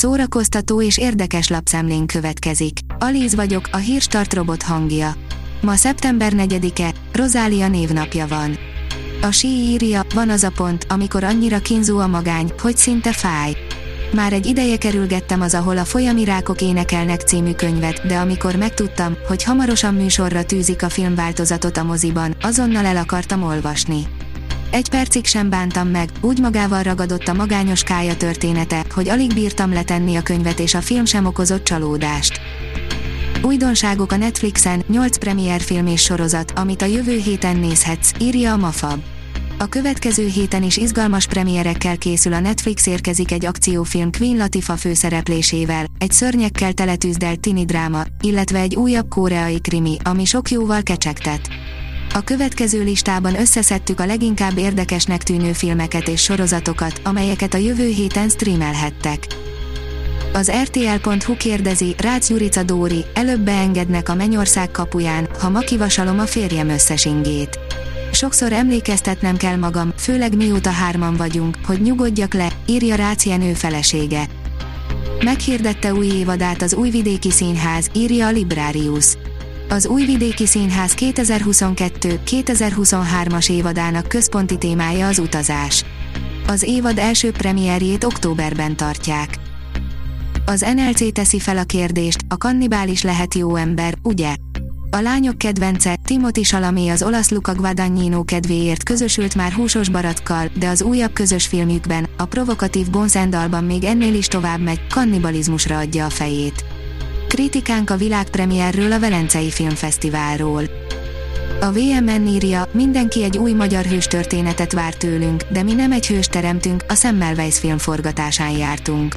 szórakoztató és érdekes lapszemlén következik. Alíz vagyok, a hírstart robot hangja. Ma szeptember 4-e, Rozália névnapja van. A sí írja, van az a pont, amikor annyira kínzó a magány, hogy szinte fáj. Már egy ideje kerülgettem az Ahol a folyamirákok énekelnek című könyvet, de amikor megtudtam, hogy hamarosan műsorra tűzik a filmváltozatot a moziban, azonnal el akartam olvasni. Egy percig sem bántam meg, úgy magával ragadott a magányos kája története, hogy alig bírtam letenni a könyvet és a film sem okozott csalódást. Újdonságok a Netflixen, 8 premier film és sorozat, amit a jövő héten nézhetsz, írja a Mafab. A következő héten is izgalmas premierekkel készül a Netflix érkezik egy akciófilm Queen Latifah főszereplésével, egy szörnyekkel teletűzdelt tini dráma, illetve egy újabb koreai krimi, ami sok jóval kecsegtet. A következő listában összeszedtük a leginkább érdekesnek tűnő filmeket és sorozatokat, amelyeket a jövő héten streamelhettek. Az RTL.hu kérdezi, Rácz Jurica Dóri, előbb beengednek a mennyország kapuján, ha ma kivasalom a férjem összes ingét. Sokszor emlékeztetnem kell magam, főleg mióta hárman vagyunk, hogy nyugodjak le, írja Rácz Jenő felesége. Meghirdette új évadát az Újvidéki Színház, írja a Librarius. Az Újvidéki Színház 2022-2023-as évadának központi témája az utazás. Az évad első premierjét októberben tartják. Az NLC teszi fel a kérdést, a kannibális lehet jó ember, ugye? A lányok kedvence, Timothy Salamé az olasz Luca Guadagnino kedvéért közösült már húsos baratkkal, de az újabb közös filmjükben, a provokatív Bonsendalban még ennél is tovább megy, kannibalizmusra adja a fejét. Kritikánk a világpremierről a Velencei Filmfesztiválról. A VMN írja, mindenki egy új magyar hős történetet vár tőlünk, de mi nem egy hős teremtünk, a Semmelweis film forgatásán jártunk.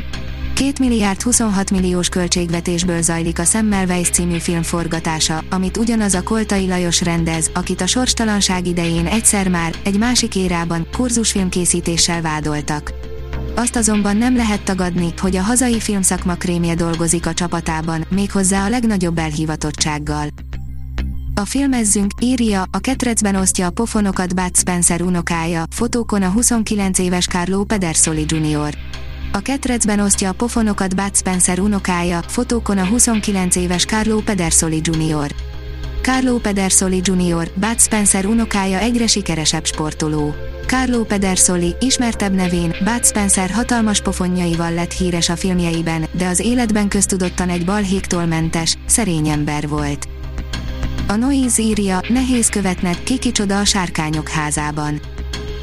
2 milliárd 26 milliós költségvetésből zajlik a Semmelweis című film forgatása, amit ugyanaz a Koltai Lajos rendez, akit a sorstalanság idején egyszer már, egy másik érában, kurzusfilmkészítéssel vádoltak. Azt azonban nem lehet tagadni, hogy a hazai filmszakma krémje dolgozik a csapatában, méghozzá a legnagyobb elhivatottsággal. A filmezzünk, írja, a ketrecben osztja a pofonokat Bud Spencer unokája, fotókon a 29 éves Carlo Pedersoli Jr. A ketrecben osztja a pofonokat Bud Spencer unokája, fotókon a 29 éves Carlo Pedersoli Jr. Carlo Pedersoli Jr., Bud Spencer unokája egyre sikeresebb sportoló. Carlo Pedersoli, ismertebb nevén, Bud Spencer hatalmas pofonjaival lett híres a filmjeiben, de az életben köztudottan egy balhéktól mentes, szerény ember volt. A Noise írja, nehéz követned, ki kicsoda a sárkányok házában.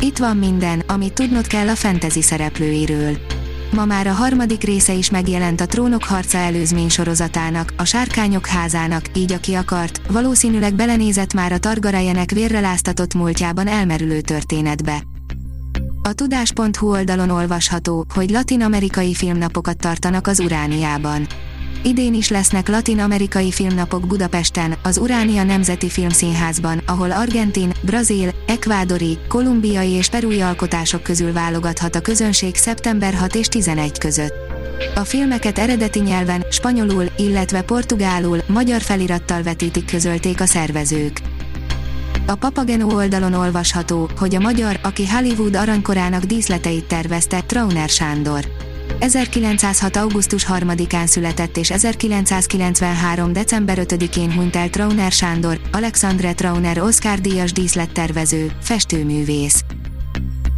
Itt van minden, amit tudnod kell a fantasy szereplőiről. Ma már a harmadik része is megjelent a Trónok harca előzmény sorozatának, a Sárkányok házának, így aki akart, valószínűleg belenézett már a Targarejenek vérre múltjában elmerülő történetbe. A tudás.hu oldalon olvasható, hogy latin-amerikai filmnapokat tartanak az Urániában. Idén is lesznek latin-amerikai filmnapok Budapesten, az Uránia Nemzeti Filmszínházban, ahol argentin, brazil, ekvádori, kolumbiai és perui alkotások közül válogathat a közönség szeptember 6 és 11 között. A filmeket eredeti nyelven, spanyolul, illetve portugálul, magyar felirattal vetítik közölték a szervezők. A Papageno oldalon olvasható, hogy a magyar, aki Hollywood aranykorának díszleteit tervezte, Trauner Sándor. 1906. augusztus 3-án született és 1993. december 5-én hunyt el Trauner Sándor, Alexandre Trauner Oscar díjas díszlettervező, festőművész.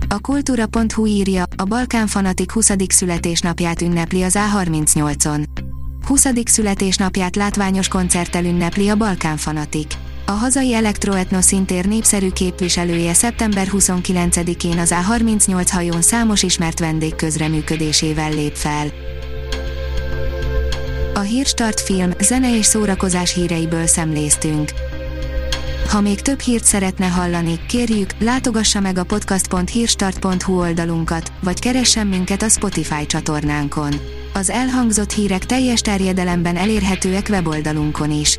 A kultúra.hu írja, a Balkán fanatik 20. születésnapját ünnepli az A38-on. 20. születésnapját látványos koncerttel ünnepli a Balkán fanatik. A hazai elektroetnoszintér népszerű képviselője szeptember 29-én az A38 hajón számos ismert vendég közreműködésével lép fel. A Hírstart film, zene és szórakozás híreiből szemléztünk. Ha még több hírt szeretne hallani, kérjük, látogassa meg a podcast.hírstart.hu oldalunkat, vagy keressen minket a Spotify csatornánkon. Az elhangzott hírek teljes terjedelemben elérhetőek weboldalunkon is.